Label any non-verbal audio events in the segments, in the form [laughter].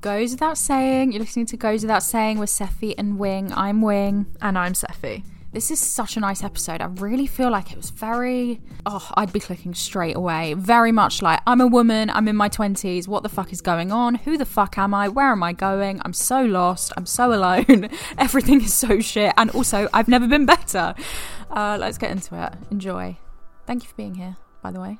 Goes without saying, you're listening to Goes Without Saying with Sephy and Wing. I'm Wing. And I'm Sephy. This is such a nice episode. I really feel like it was very. Oh, I'd be clicking straight away. Very much like, I'm a woman, I'm in my 20s. What the fuck is going on? Who the fuck am I? Where am I going? I'm so lost. I'm so alone. [laughs] Everything is so shit. And also, I've never been better. Uh, let's get into it. Enjoy. Thank you for being here, by the way.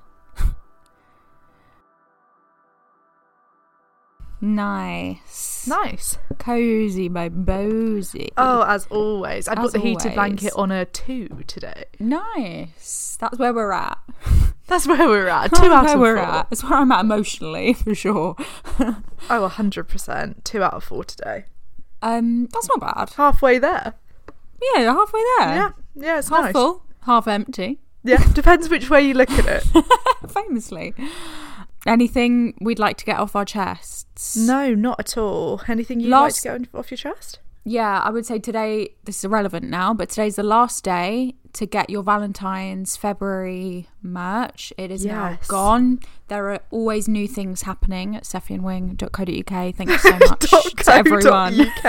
Nice. Nice. Cozy by Bozy. Oh, as always. I As put the heated always. blanket on a two today. Nice. That's where we're at. [laughs] That's where we're at. That's Two out where of we're four. at. That's where I'm at emotionally, [laughs] for sure. Oh, 100%. Two out of four today. um, that's not bad. Halfway there. Yeah, halfway there. Yeah. Yeah, it's half nice. full, half empty. Yeah, depends which way you look at it. [laughs] Famously. Anything we'd like to get off our chests? no, not at all. Anything you'd like to get off your chest? Yeah, I would say today, this is irrelevant now, but today's the last day to get your Valentine's February merch. It is now Yes. gone. There are always new things happening at sephyandwing.co.uk. Thank you so [laughs] much to everyone. dot UK.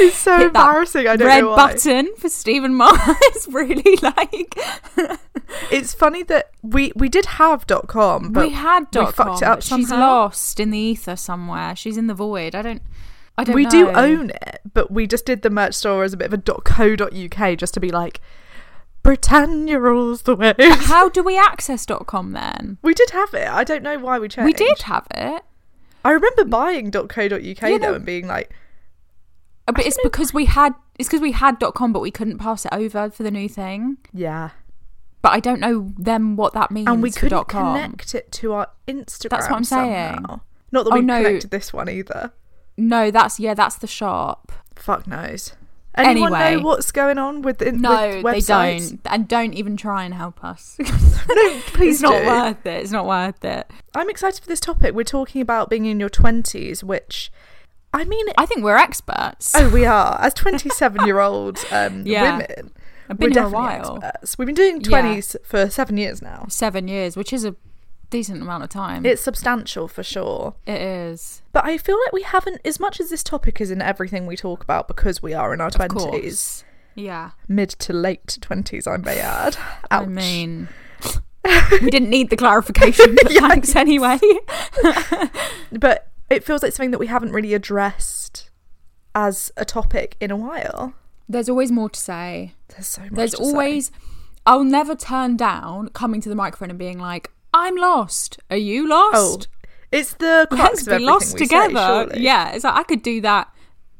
It's so [laughs] Hit that embarrassing. I don't red know why. button for Stephen Mars. [laughs] really like. It's funny that we we did have dot com, but we had dot fucked com, it up but she's somehow. lost in the ether somewhere. She's in the void. I don't. I don't. we know. do own it, but we just did the merch store as a bit of a .co.uk just to be like, Britannia rules the way. [laughs] How do we access com then? we did have it. I don't know why we changed. It. We did have it, I remember buying .co.uk Yeah, though and being like, Uh, but it's because we had. It's because we had com, but we couldn't pass it over for the new thing. yeah, But I don't know then what that means. and we couldn't com. connect it to our Instagram. That's what I'm saying. Not that Oh, we no. connected this one either. No, that's yeah, that's the shop. Fuck knows. Anyone Anyway. know what's going on with the No, with they don't, and don't even try and help us. [laughs] No, please [laughs] it's not do. worth it. It's not worth it. I'm excited for this topic. We're talking about being in your 20s, which, I mean, I think we're experts. oh, we are. As [laughs] 27 year old um, Yeah. women, I've we're been here a while. experts. We've been doing Yeah. 20s for seven years now. Seven years, which is a decent amount of time. It's substantial for sure. it is. But I feel like we haven't, as much as this topic is in everything we talk about because we are in our Of 20s. Yeah. mid to late 20s, [laughs] I may add. Ouch. I mean, [laughs] we didn't need the clarification, but [laughs] thanks anyway. but it feels like something that we haven't really addressed as a topic in a while. There's always more to say. There's so much. There's to say. always. I'll never turn down coming to the microphone and being like, "I'm lost. Are you Oh, lost? it's the crux Let's of be lost say, together." surely. yeah, it's like I could do that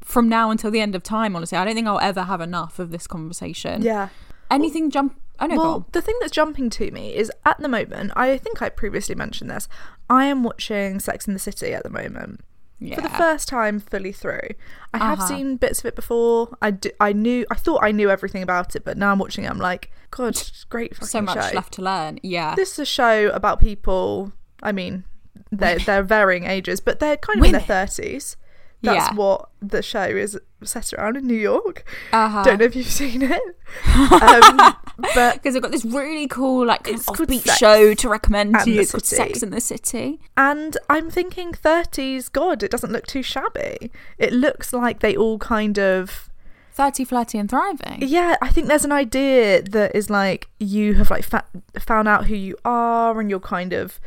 from now until the end of time. Honestly, I don't think I'll ever have enough of this conversation. Yeah. Anything jump? I know. Well, the thing that's jumping to me is at the moment, I think I previously mentioned this. I am watching Sex and the City at the moment. For the first time fully through. I have Uh-huh. seen bits of it before. I, d- I knew I thought I knew everything about it, but now I'm watching it I'm like, god, it's great fucking so much show. left to learn. Yeah. This is a show about people, I mean, they're, they're varying ages, but they're kind of in their 30s. That's Yeah. what the show is set around in New York. Uh-huh. Don't know if you've [laughs] seen it. [laughs] um, but because I've got this really cool like It's offbeat show to recommend to you. It's called Sex and the City. And I'm thinking 30s, God, it doesn't look too shabby. It looks like they all kind of. Thirty, flirty, and thriving. Yeah, I think there's an idea that is like you have like fa- found out who you are and you're kind of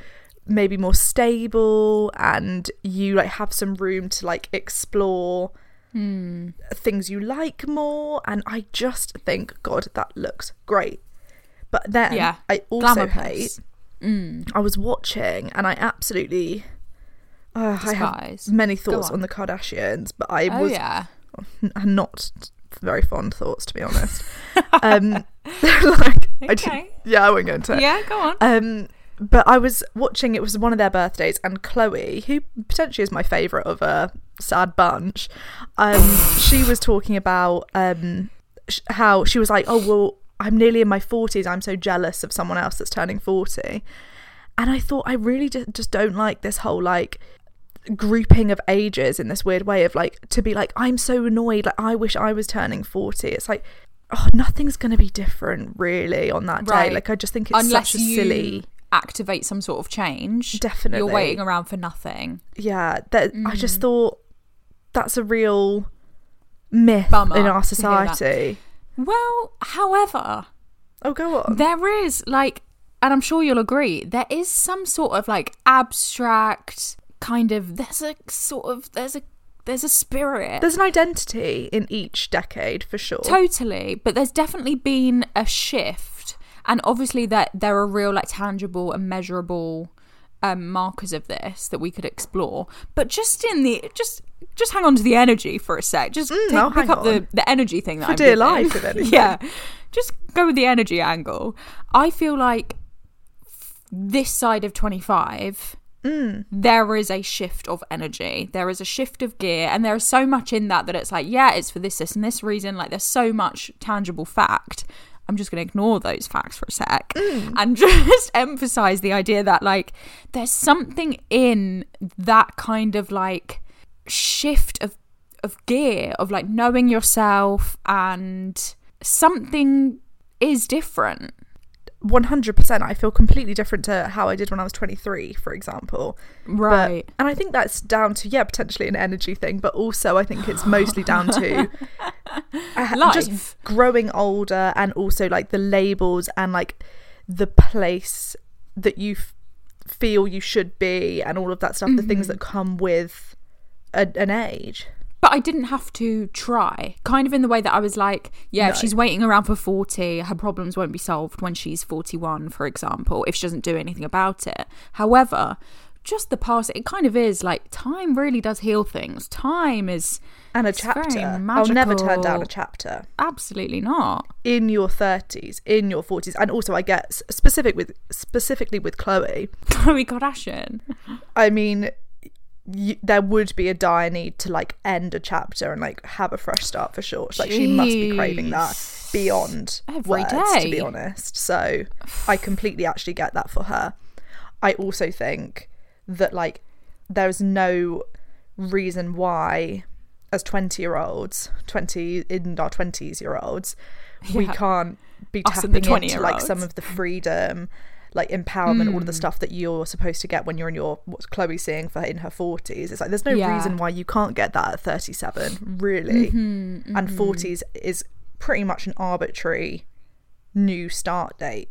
maybe more stable and you like have some room to like explore Hmm. things you like more and I just think god that looks great but then Yeah. I also hate piss. I was watching and I absolutely uh, I have many thoughts on. on. the Kardashians but I Oh was yeah. [laughs] not very fond thoughts to be honest [laughs] um [laughs] like I did, yeah I won't go into it Yeah, go on. um, but I was watching. It was one of their birthdays, and Khloe, who potentially is my favorite of a sad bunch, um, [sighs] she was talking about um, sh- how she was like, "Oh well, I'm nearly in my forties. I'm so jealous of someone else that's turning 40. And I thought I really just, just don't like this whole like grouping of ages in this weird way of like to be like I'm so annoyed. Like I wish I was turning 40. It's like. Oh, nothing's going to be different really on that day. Right. Like I just think it's Unless such a you silly activate some sort of change, Definitely. you're waiting around for nothing. yeah that i just mm. thought that's a real myth Bummer in our to hear that. society Well, however, oh go on there is like, and I'm sure you'll agree, there is some sort of like abstract kind of. There's a sort of there's a there's a spirit. there's an identity in each decade for sure Totally, but there's definitely been a shift, and obviously that there are real, like, tangible and measurable um, markers of this that we could explore. But just in the just just hang on to the energy for a sec. Just take, I'll pick up the on. the energy thing that For I'm dear life, [laughs] yeah, just go with the energy angle. I feel like this side of 25 Mm. there is a shift of energy there is a shift of gear and there is so much in that that it's like yeah it's for this this and this reason like there's so much tangible fact i'm just going to ignore those facts for a sec Mm. and [laughs] just emphasize the idea that like there's something in that kind of like shift of of gear of like knowing yourself and something is different 100% i feel completely different to how i did when i was 23 for example. But- right. and i think that's down to yeah potentially an energy thing but also i think it's mostly down to [laughs] uh, just growing older and also like the labels and like the place that you f- feel you should be and all of that stuff the things Mm-hmm. that come with a, an age But I didn't have to try. Kind of in the way that I was like, yeah, if she's waiting around for 40, her problems won't be solved when she's 41, for example, if she doesn't do anything about it. However, just the past, it kind of is like time really does heal things. Time is and a chapter i'll never turn down a chapter absolutely not. in your 30s in your 40s and also i get specific with specifically with Khloe [laughs] Khloe Kardashian. I mean, there would be a dire need to like end a chapter and like have a fresh start for sure. Like she must be craving that beyond Every words, to be honest. So I completely actually get that for her. I also think that like there's no reason why as 20 year olds 20 in our 20s year olds we can't be Us the tapping into like some of the freedom like empowerment all of Hmm. the stuff that you're supposed to get when you're in your what's Khloe seeing for in her 40s it's like there's no Yeah. reason why you can't get that at 37 really Mm-hmm, and 40s is pretty much an arbitrary new start date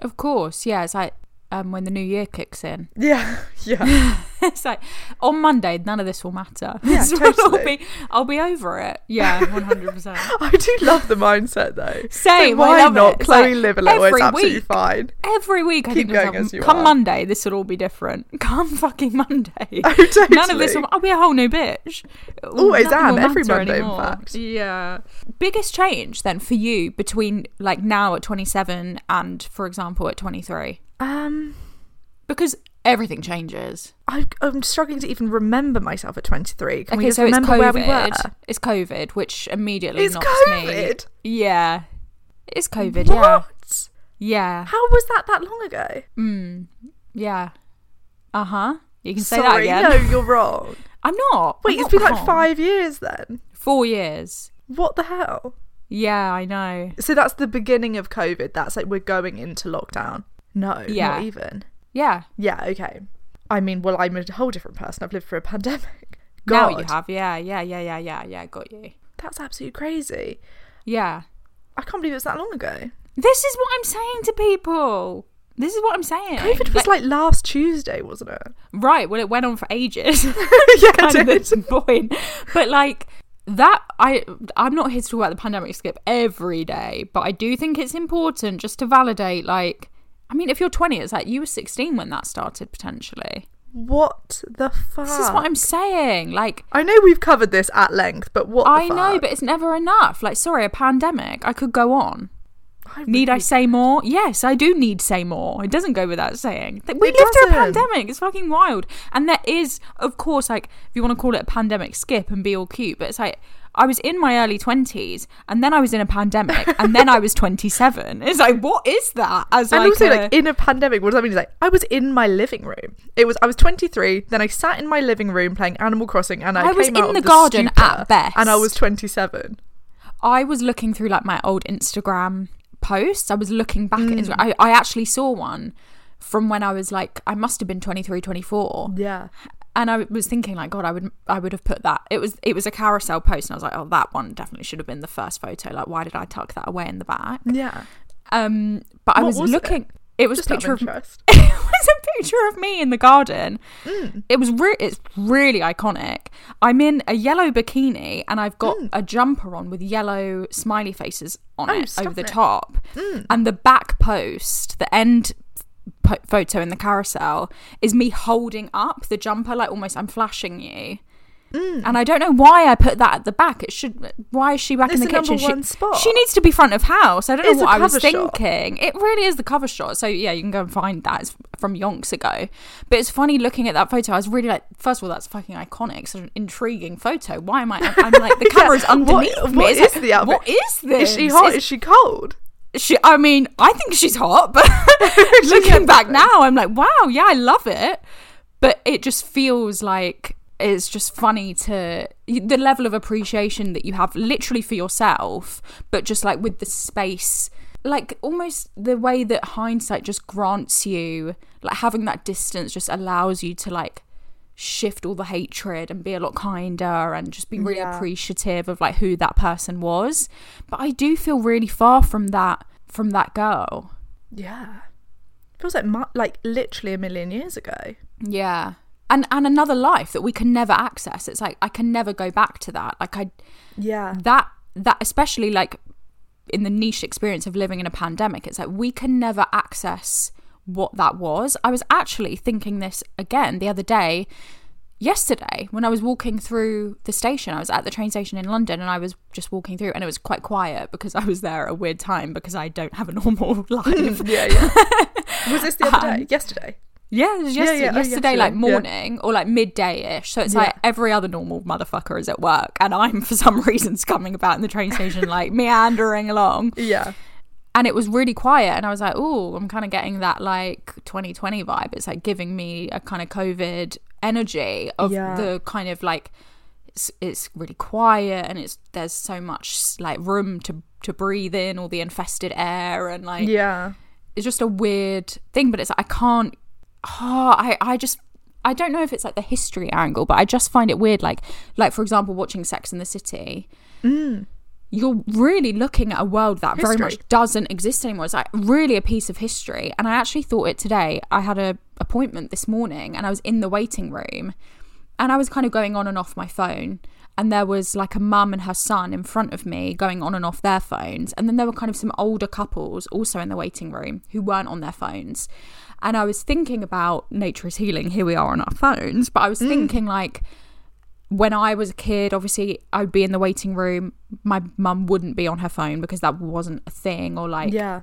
Of course, yeah. It's like um, when the new year kicks in. yeah [laughs] yeah [laughs] [laughs] it's like on Monday, none of this will matter. [laughs] Yeah, So I'll totally. be, I'll be over it. Yeah, [laughs] one hundred percent. I do love the mindset though. Same, why not? Khloe like live a little. It's absolutely week. fine. Every week I Keep think going as you come are." Monday, this will all be different. Come fucking Monday. Oh, None of this will. I'll be a whole new bitch. Always am, every Monday, in anymore. fact. Yeah. Biggest change then for you between like now at twenty seven and, for example, at twenty three, Um, because everything changes. I, I'm struggling to even remember myself at 23. Can we okay, just so it's remember COVID. where we were? It's COVID, which immediately It's knocks COVID? me. Yeah, it's COVID. Yeah, What? yeah, How was that that long ago? Mm. yeah. Uh huh. You can say Sorry, that again. no, you're [laughs] wrong. I'm not. Wait, I'm it's not been like five years then. Four years. What the hell? Yeah, I know. So that's the beginning of COVID. That's like we're going into lockdown. No, Yeah. not even. Yeah. Yeah, okay. I mean, well, I'm a whole different person. I've lived through a pandemic. [laughs] Now you have. Yeah, yeah, yeah, yeah, yeah, yeah. Got you. That's absolutely crazy. Yeah. I can't believe it was that long ago. This is what I'm saying to people. This is what I'm saying. COVID was like last Tuesday, wasn't it? right. Well, it went on for ages. [laughs] yeah, it [laughs] kind of did. point. But like that, I I'm not here to talk about the pandemic skip every day, but I do think it's important just to validate. Like, I mean, if you're 20, it's like you were 16 when that started potentially. What the fuck? This is what I'm saying. Like, I know we've covered this at length, but what? the I know, but it's never enough. Like, sorry, a pandemic. I could go on. I Need I say more? Yes, I do need say more. It doesn't go without saying. We It lived through a pandemic. It's fucking wild. And there is, of course, like if you want to call it a pandemic skip and be all cute, but it's like I was in my early twenties, and then I was in a pandemic, and then I was [laughs] twenty seven. It's like, what is that? As And like, also, a- like in a pandemic, what does that mean? It's like I was in my living room. It was I was 23. Then I sat in my living room playing Animal Crossing, and I, I was came in the the garden at best. and I was 27. I was looking through like my old Instagram posts. I was looking back Mm. at Instagram. I, I actually saw one from when I was like, I must have been 23, 24. Yeah, and I was thinking like God I would I would have put that it was it was a carousel post and I was like oh that one definitely should have been the first photo like why did I tuck that away in the back yeah. um but I was, was looking it, was Just a picture of of [laughs] it was a picture of me in the garden Mm. it was re- it's really iconic I'm in a yellow bikini and I've got a jumper on with yellow smiley faces on Mm. Oh, it over the stunning. top Mm. and the back post the end po- photo in the carousel is me holding up the jumper like almost I'm flashing you. Mm. And I don't know why I put that at the back. It should. Why is she back It's in the the kitchen? she, she needs to be front of house. I don't know what I was shot. thinking. It really is the cover shot. So yeah, you can go and find that. It's from yonks ago. But it's funny looking at that photo. I was really like, first of all, that's fucking iconic. Such an intriguing photo. Why am I? I'm like the [laughs] camera's Yeah, what- underneath me. what is like, the outfit? What is this? Is she hot? It's- Is she cold? She i mean i think she's hot but [laughs] [laughs] looking back now i'm like wow yeah i love it. But it just feels like it's just funny to the level of appreciation that you have literally for yourself but just like with the space like almost the way that hindsight just grants you like having that distance just allows you to like shift all the hatred and be a lot kinder and just be really Yeah. appreciative of like who that person was but i do feel really far from that from that girl Yeah. Feels like mu- like literally a million years ago. yeah and and another life that we can never access it's like i can never go back to that like i Yeah. that that especially like in the niche experience of living in a pandemic it's like we can never access what that was i was actually thinking this again the other day yesterday when i was walking through the station i was at the train station in london and i was just walking through and it was quite quiet because i was there at a weird time because i don't have a [laughs] normal life Yeah, yeah. [laughs] was this the other Um, day? Yesterday. yeah, it was Yeah, yesterday, oh, yesterday like yesterday, yeah. morning or like midday-ish. So it's Yeah. like every other normal motherfucker is at work, and I'm [laughs] for some reason coming about in the train station, like meandering along. Yeah. And it was really quiet, and I was like, "Oh, I'm kind of getting that like 2020 vibe. It's like giving me a kind of COVID energy of Yeah. the kind of like." It's, it's really quiet and it's there's so much like room to to breathe in all the infested air and like Yeah. it's just a weird thing but it's i can't oh, i i just i don't know if it's like the history angle but i just find it weird like like for example watching sex and the city mm. You're really looking at a world that very much doesn't exist anymore it's like really a piece of history and i actually thought it today i had a appointment this morning and i was in the waiting room and I was kind of going on and off my phone. And there was like a mum and her son in front of me going on and off their phones. And then there were kind of some older couples also in the waiting room who weren't on their phones. And I was thinking about nature is healing, here we are on our phones. But I was mm. thinking like, when I was a kid, obviously I'd be in the waiting room. My mum wouldn't be on her phone because that wasn't a thing, or like, Yeah.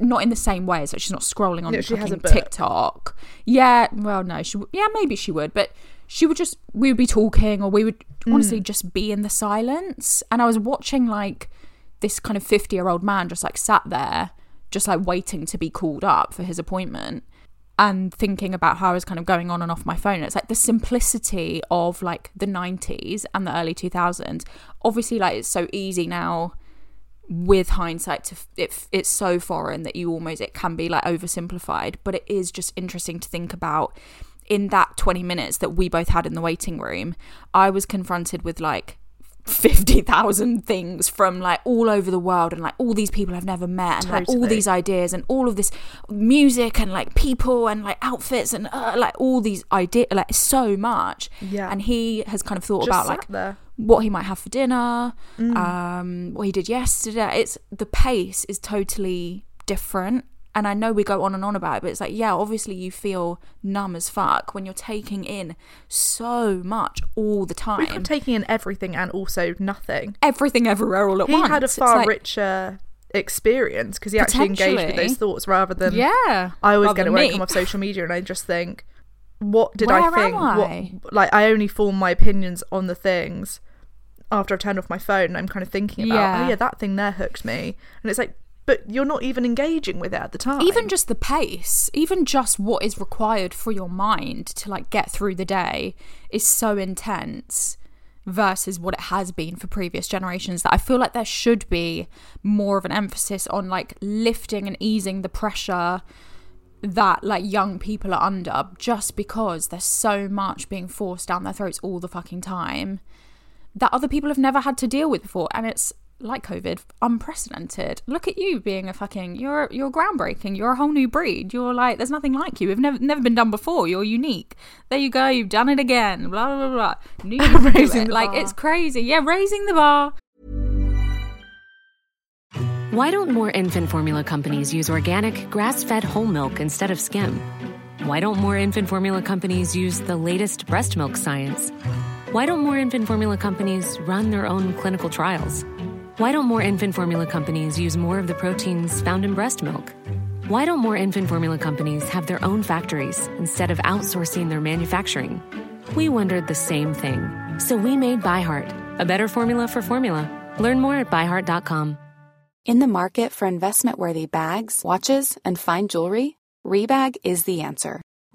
not in the same way So she's not scrolling on No, she has a. TikTok. Yeah, well, no, she yeah maybe she would, but she would just we would be talking or we would Mm. honestly just be in the silence. And I was watching like this kind of fifty year old man just like sat there, just like waiting to be called up for his appointment. And thinking about how I was kind of going on and off my phone. It's like the simplicity of like the 90s and the early 2000s. Obviously, like it's so easy now with hindsight to f- it, it's so foreign that you almost it can be like oversimplified but it is just interesting to think about in that 20 minutes that we both had in the waiting room i was confronted with like 50,000 things from like all over the world and like all these people I've never met and like all these ideas and all of this music and like people and like outfits and uh, like all these ideas like so much Yeah. and he has kind of thought Just about like there. what he might have for dinner Mm. um what he did yesterday it's the pace is totally different and I know we go on and on about it, but it's like, yeah, obviously you feel numb as fuck when you're taking in so much all the time been taking in everything and also nothing. everything everywhere all at He once. had a far like- richer experience because he actually engaged with those thoughts rather than Yeah. I always get it when me. I come off social media and I just think, what did Where I think? I? What like I only form my opinions on the things after I've turned off my phone and I'm kind of thinking about, oh, Yeah. oh yeah, that thing there hooked me. And it's like, but you're not even engaging with it at the time. Even just the pace, even just what is required for your mind to like get through the day is so intense versus what it has been for previous generations that I feel like there should be more of an emphasis on like lifting and easing the pressure that like young people are under just because there's so much being forced down their throats all the fucking time that other people have never had to deal with before and it's like covid unprecedented. Look at you being a fucking you're you're groundbreaking. You're a whole new breed. You're like there's nothing like you. We've never never been done before. You're unique. There you go. You've done it again. Blah blah blah blah. Knew you could do Raising it. the like bar. it's crazy. Yeah raising the bar. Why don't more infant formula companies use organic, grass fed whole milk instead of skim? Why don't more infant formula companies use the latest breast milk science? Why don't more infant formula companies run their own clinical trials? Why don't more infant formula companies use more of the proteins found in breast milk? Why don't more infant formula companies have their own factories instead of outsourcing their manufacturing? We wondered the same thing. So we made ByHeart, a better formula for formula. Learn more at byheart.com. In the market for investment worthy bags, watches, and fine jewelry, Rebag is the answer.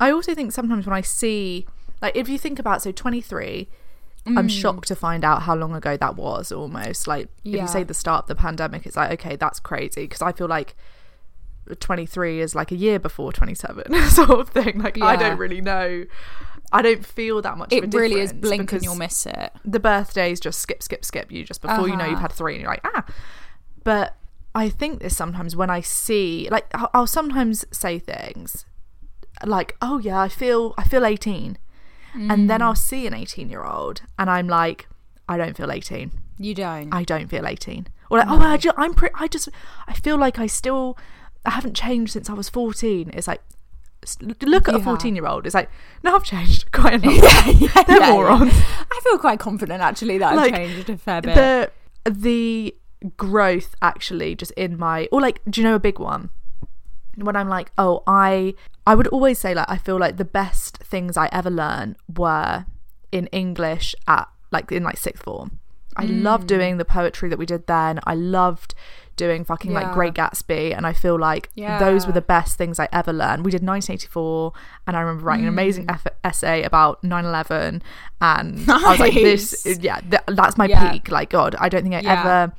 I also think sometimes when I see, like, if you think about, so 23, Mm. I'm shocked to find out how long ago that was almost. Like, if you say the start of the pandemic, it's like, okay, that's crazy. Because I feel like 23 is like a year before 27, [laughs] sort of thing. Like, I don't really know. I don't feel that much of it really is blink and you'll miss it the birthdays just skip, skip, skip you just before you know you've Uh-huh. had three and you're like, ah. But I think this sometimes when I see, like, I'll sometimes say things like, oh yeah, I feel, I feel 18. And then mm. I'll see an 18 year old and I'm like, I don't feel 18. you don't I don't feel 18. Or like, oh, I ju- I'm pretty, I just, I feel like I still, I haven't changed since I was 14. It's like, look at a 14 year old. It's like, no, I've changed [laughs] quite a [laughs] lot. yeah, [laughs] They're yeah, morons. yeah. I feel quite confident actually that Like, I've changed a fair bit. the the growth actually just in my or like do you know a big one when i'm like oh i i would always say like i feel like the best things i ever learned were in english at like in like sixth form i Mm. loved doing the poetry that we did then i loved doing fucking like great gatsby and i feel like those were the best things i ever learned we did 1984 and i remember writing an amazing Mm. eff- essay about 9-11 and [laughs] i was like this Nice. yeah th- that's my Yeah. peak like god i don't think i Yeah. ever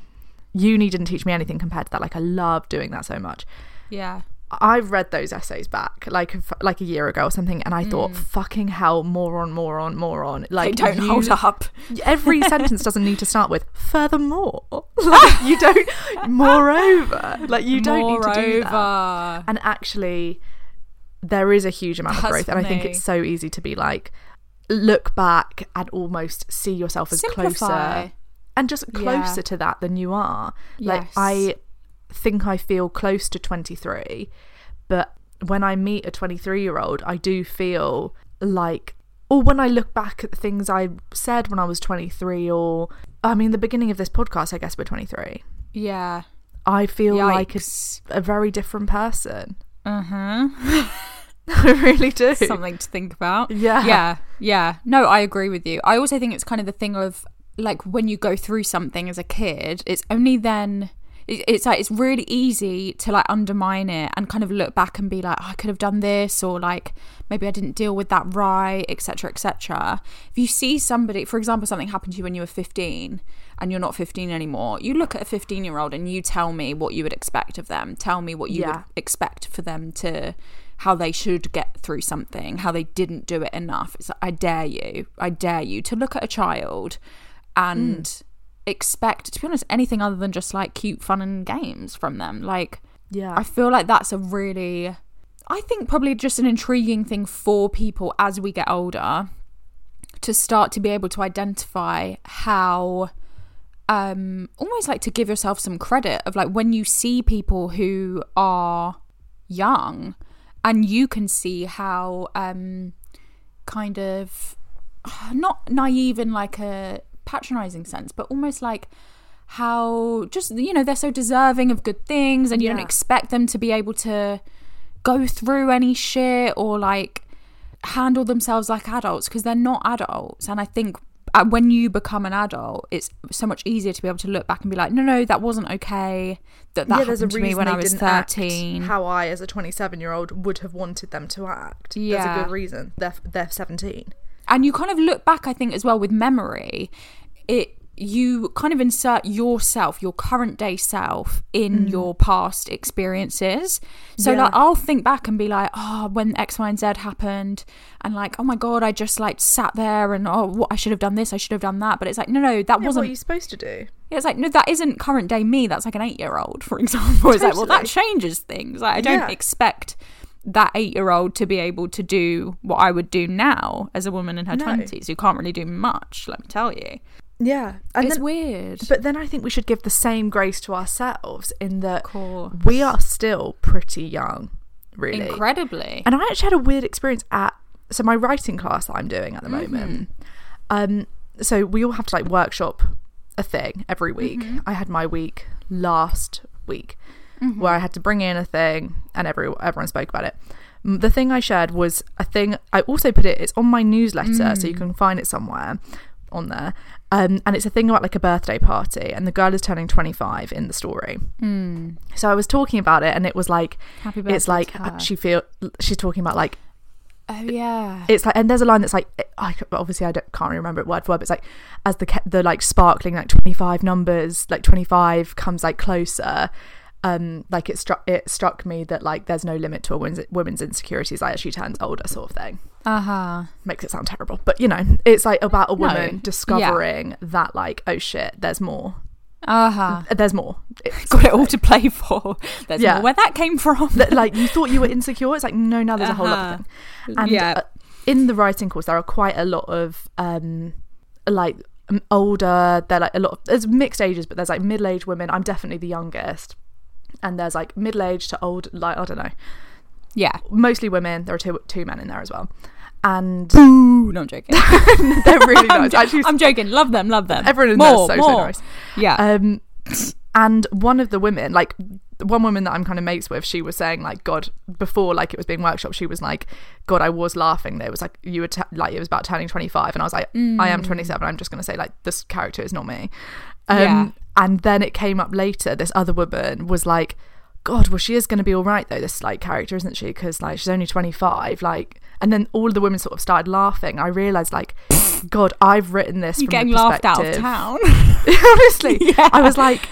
uni didn't teach me anything compared to that like i love doing that so much yeah i've read those essays back like like a year ago or something and i mm. thought fucking hell moron moron moron they like don't you- hold up every [laughs] sentence doesn't need to start with furthermore [laughs] like you don't moreover like you don't need to do that Moreover. and actually there is a huge amount of That's growth and i think it's so easy to be like look back and almost see yourself as Simplify. closer and just Yeah. closer to that than you are. Like Yes. I think I feel close to 23, but when I meet a 23 year old, I do feel like, or when I look back at the things I said when I was 23, or I mean, the beginning of this podcast, I guess we're 23. Yeah. I feel like a, a very different person. Uh huh. [laughs] I really do. Something to think about. Yeah. Yeah. Yeah. No, I agree with you. I also think it's kind of the thing of like when you go through something as a kid, it's only then. It- It's like it's really easy to like undermine it and kind of look back and be like, oh, I could have done this, or like maybe I didn't deal with that right, etc., etc. If you see somebody, for example, something happened to you when you were fifteen and you're not fifteen anymore, you look at a fifteen-year-old and you tell me what you would expect of them. Tell me what you Yeah. would expect for them to how they should get through something, how they didn't do it enough. It's like, I dare you, I dare you to look at a child and Mm. Expect, to be honest, anything other than just like cute fun and games from them. Like, Yeah. I feel like that's a really, I think probably just an intriguing thing for people as we get older to start to be able to identify how um almost like to give yourself some credit of like when you see people who are young and you can see how um kind of [sighs] not naive in like a patronizing sense but almost like how just you know they're so deserving of good things and you don't expect them to be able to go through any shit or like handle themselves like adults because they're not adults and i think uh, when you become an adult it's so much easier to be able to look back and be like no no that wasn't okay that that yeah, happened to me when i was 13 how I, as a 27 year old, would have wanted them to act. yeah There's a good reason. They're they're 17. And you kind of look back i think as well with memory it you kind of insert yourself your current day self in mm. your past experiences so Yeah. like i'll think back and be like oh when x y and z happened and like oh my god i just like sat there and oh what i should have done this i should have done that but it's like no no that Yeah, wasn't are you supposed to do? Yeah, it's like no, that isn't current day me. That's like an eight year old, for [laughs] example. It's like, well, that changes things. Like, I don't Yeah. expect that eight year old to be able to do what I would do now as a woman in her No. twenties who can't really do much. Let me tell you, Yeah, and it's then, weird. But then I think we should give the same grace to ourselves in that we are still pretty young, really. Incredibly, And I actually had a weird experience at so my writing class that I'm doing at the moment. Um, so we all have to like workshop a thing every week. I had my week last week where I had to bring in a thing and every everyone spoke about it. Mm, The thing I shared was a thing. I also put it. It's on my newsletter, so you can find it somewhere on there. Um, and it's a thing about like a birthday party, and the girl is turning 25 in the story. So I was talking about it, and it was like, Happy it's like uh, she feel she's talking about like oh yeah, it's like and there's a line that's like I obviously I don't, can't remember it word for word but it's like as the the like sparkling like 25 numbers like 25 comes like closer um like it struck it struck me that like there's no limit to a woman's, woman's insecurities like as she turns older sort of thing uh huh. makes it sound terrible but you know it's like about a No, woman yeah. discovering that like oh shit there's more Uh huh. there's more [laughs] It's Got it all to play for. There's Yeah. more where that came from. that like you thought you were insecure it's like no now there's a whole other Uh-huh. thing and Yeah. uh, in the writing course there are quite a lot of um like older they're like a lot of, there's mixed ages but there's like middle-aged women i'm definitely the youngest and there's like middle-aged to old like i don't know yeah. mostly women there are two two men in there as well and Ooh, [laughs] no, I'm joking. they're really [laughs] I'm, nice jo- actually I'm joking. Love them. Love them. everyone in more, there is so more. so nice Yeah. um and one of the women like the one woman that i'm kind of mates with she was saying like god before like it was being workshop she was like god i was laughing there it was like you were t- like it was about turning 25 and i was like i am 27 i'm just going to say like this character is not me um Yeah. And then it came up later this other woman was like god well she is going to be all right though this like character isn't she because like she's only 25 like and then all of the women sort of started laughing i realized like [laughs] god i've written this You're getting laughed out of town. [laughs] [laughs] honestly Yeah. i was like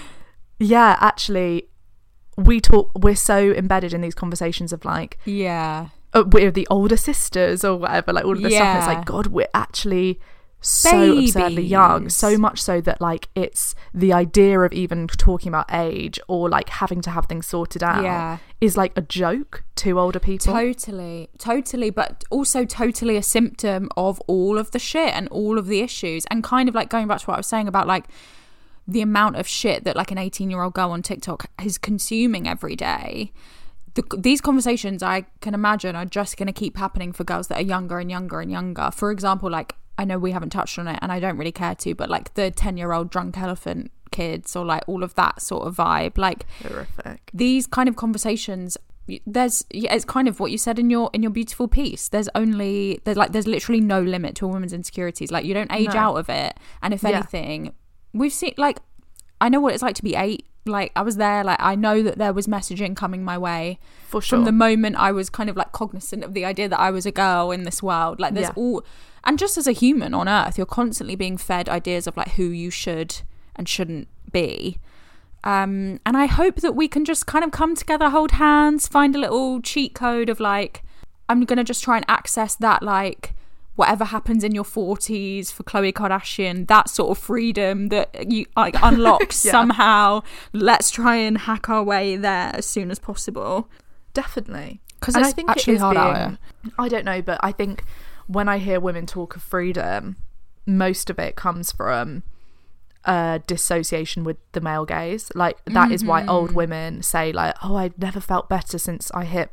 yeah actually we talk we're so embedded in these conversations of like yeah. uh, we're the older sisters or whatever like all of this stuff and it's like god we're actually so absurdly young so much so that like it's the idea of even talking about age or like having to have things sorted out Yeah. is like a joke to older people Totally, totally, but also totally a symptom of all of the shit and all of the issues, and kind of like going back to what I was saying about like the amount of shit that like an 18 year old girl on TikTok is consuming every day. The, these conversations I can imagine are just going to keep happening for girls that are younger and younger and younger. For example, like I know we haven't touched on it and I don't really care to, but like the 10 year old drunk elephant kids or like all of that sort of vibe. Like Horrific. these kind of conversations there's yeah, it's kind of what you said in your in your beautiful piece there's only there's like there's literally no limit to a woman's insecurities like you don't age No. out of it and if Yeah. anything we've seen like i know what it's like to be eight like i was there like i know that there was messaging coming my way For sure. from the moment i was kind of like cognizant of the idea that i was a girl in this world like there's Yeah. all and just as a human on earth you're constantly being fed ideas of like who you should and shouldn't be um, and I hope that we can just kind of come together, hold hands, find a little cheat code of like, I'm going to just try and access that, like, whatever happens in your 40s for Khloe Kardashian, that sort of freedom that you like [laughs] unlocks Yeah. somehow. Let's try and hack our way there as soon as possible. Definitely. 'Cause And it's actually hard out I don't know, but I think when I hear women talk of freedom, most of it comes from uh dissociation with the male gaze. Like that is why old Mm-hmm. women say like, "Oh, I've never felt better since I hit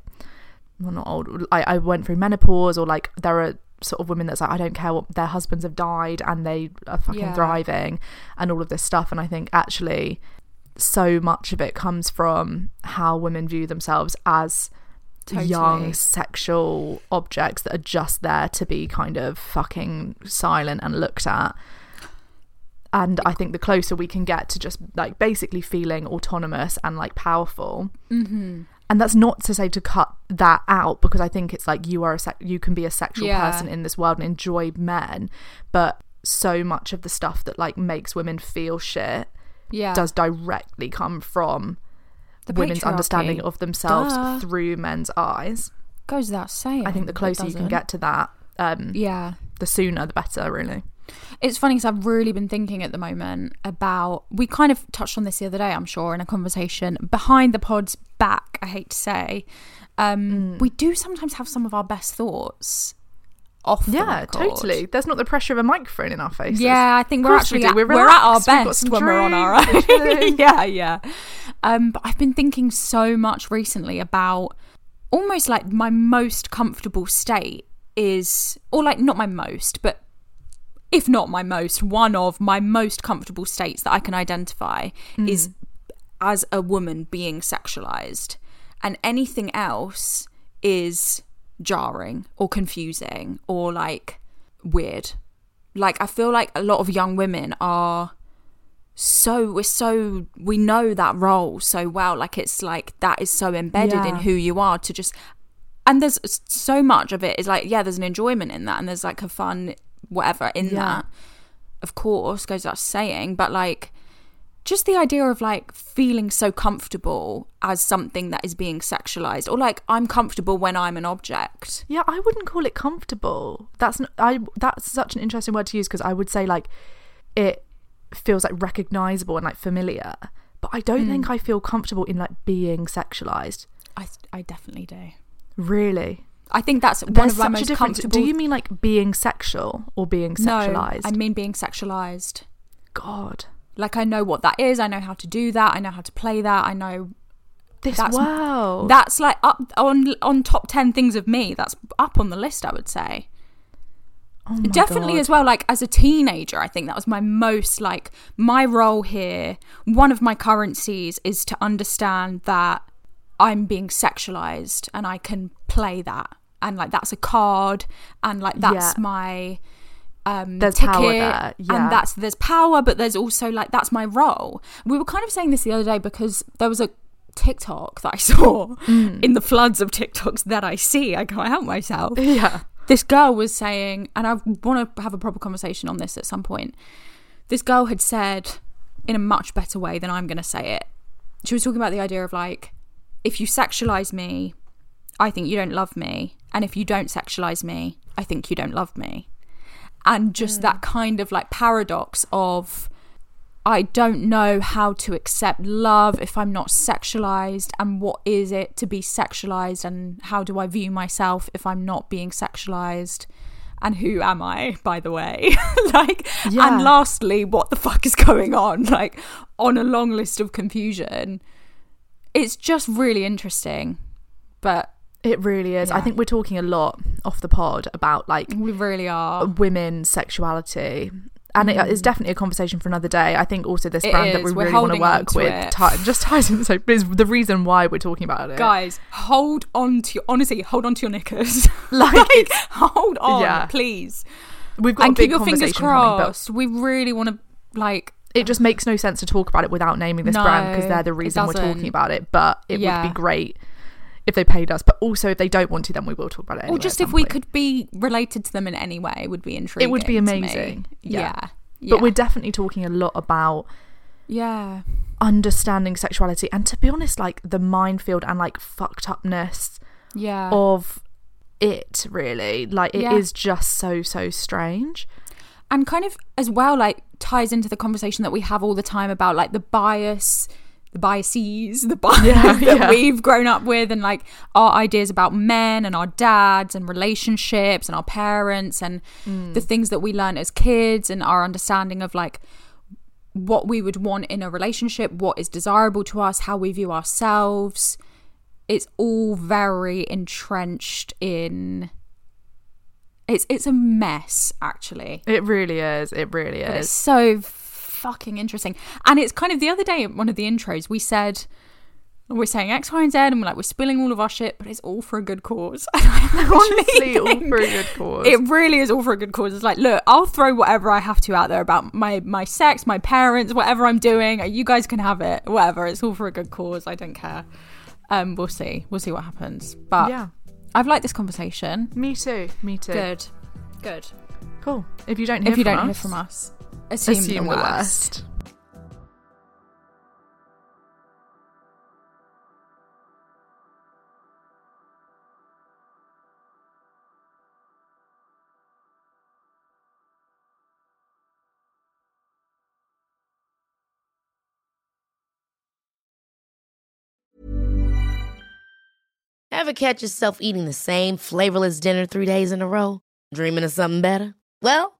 well not old I, I went through menopause or like there are sort of women that's like I don't care what their husbands have died and they are fucking Yeah. thriving and all of this stuff and I think actually so much of it comes from how women view themselves as Totally. young sexual objects that are just there to be kind of fucking silent and looked at and i think the closer we can get to just like basically feeling autonomous and like powerful Mm-hmm. and that's not to say to cut that out because i think it's like you are a you can be a sexual Yeah. person in this world and enjoy men but so much of the stuff that like makes women feel shit Yeah. does directly come from The women's understanding of themselves Duh. through men's eyes Goes without saying. i think the closer you can get to that um Yeah. the sooner the better really It's funny because I've really been thinking at the moment about. We kind of touched on this the other day, I'm sure, in a conversation behind the pod's back. I hate to say, um, Mm. we do sometimes have some of our best thoughts off. yeah totally there's not the pressure of a microphone in our faces Yeah, I think we're course we actually at, We're we're, at our relaxed. We've got best when we're on our own. [laughs] yeah, yeah. Um, but I've been thinking so much recently about almost like my most comfortable state is, or like not my most, but if not my most, one of my most comfortable states that I can identify is as a woman being sexualized. And anything else is jarring or confusing or like weird. Like, I feel like a lot of young women are so we're so we know that role so well like it's like that is so embedded in who you are to just and there's so much of it is like yeah there's an enjoyment in that and there's like a fun whatever in Yeah. that of course goes without saying but like just the idea of like feeling so comfortable as something that is being sexualized or like i'm comfortable when i'm an object Yeah, I wouldn't call it comfortable. That's n I that's such an interesting word to use because I would say like it feels like recognizable and like familiar, but I don't think hmm. I feel comfortable in like being sexualized. i i definitely do. Really, i think that's one there's of my such a most difference. comfortable Do you mean like being sexual or being sexualized? no i mean being sexualized. God, like i know what that is. I know how to do that. I know how to play that. I know this That's- wow. that's like up on on top 10 things of me. That's up on the list i would say Oh definitely God. as well like as a teenager i think that was my most like my role here one of my currencies is to understand that i'm being sexualized and i can play that and like that's a card and like that's Yeah. my um There's ticket power there, yeah. and that's there's power but there's also like that's my role we were kind of saying this the other day because there was a tiktok that i [laughs] saw Mm. in the floods of tiktoks that i see i can't help myself [laughs] Yeah. This girl was saying, and I want to have a proper conversation on this at some point. This girl had said in a much better way than I'm going to say it. She was talking about the idea of like, if you sexualize me, I think you don't love me. And if you don't sexualize me, I think you don't love me. And just hmm. that kind of like paradox of, I don't know how to accept love if I'm not sexualized, and what is it to be sexualized, and how do I view myself if I'm not being sexualized? And who am I, by the way? [laughs] like, Yeah. and lastly, what the fuck is going on? [laughs] Like, on a long list of confusion. It's just really interesting. But It really is. I think we're talking a lot off the pod about like we really are. women sexuality. And it is definitely a conversation for another day. I think also this Mm. It brand that we We're really want to work with it. ti- just ties in so is the reason why we're talking about it. Guys, hold on to your, honestly, hold on to your knickers. [laughs] Like, like, hold on, Yeah. please. we've got and a big keep your fingers conversation coming, crossed. We really want to, like, it just makes no sense to talk about it without naming this No, brand because they're the reason we're talking about it. But it would be great if they paid us. But also, if they don't want to, then we will talk about it. Anyway or just if we point. could be related to them in any way, it would be intriguing. it would be amazing. Yeah. Yeah. yeah. But we're definitely talking a lot about yeah. understanding sexuality and to be honest, like the minefield and like fucked upness Yeah. of it. Really, like it is Yeah. just so so strange. and kind of as well like ties into the conversation that we have all the time about like the bias the biases the bias Yeah, [laughs] that yeah. we've grown up with and like our ideas about men and our dads and relationships and our parents and Mm. the things that we learn as kids and our understanding of like what we would want in a relationship what is desirable to us how we view ourselves it's all very entrenched in it's it's a mess actually It really is. It really but it's is. so fucking interesting. And it's kind of the other day, one of the intros, we said, we're saying X, Y, and Z, and we're like, we're spilling all of our shit, but it's all for a good cause. [laughs] And I [laughs] actually Honestly, all for a good cause. It really is all for a good cause. It's like, look, I'll throw whatever I have to out there about my, my sex, my parents, whatever I'm doing. You guys can have it, whatever. It's all for a good cause. I don't care. Um, we'll see. We'll see what happens. But Yeah. I've liked this conversation. Me too. Me too. Good. Good. Cool. If you don't hear If you from don't hear from us, assume, assume the the worst. worst. Ever catch yourself eating the same flavorless dinner three days in a row? Dreaming of something better? Well,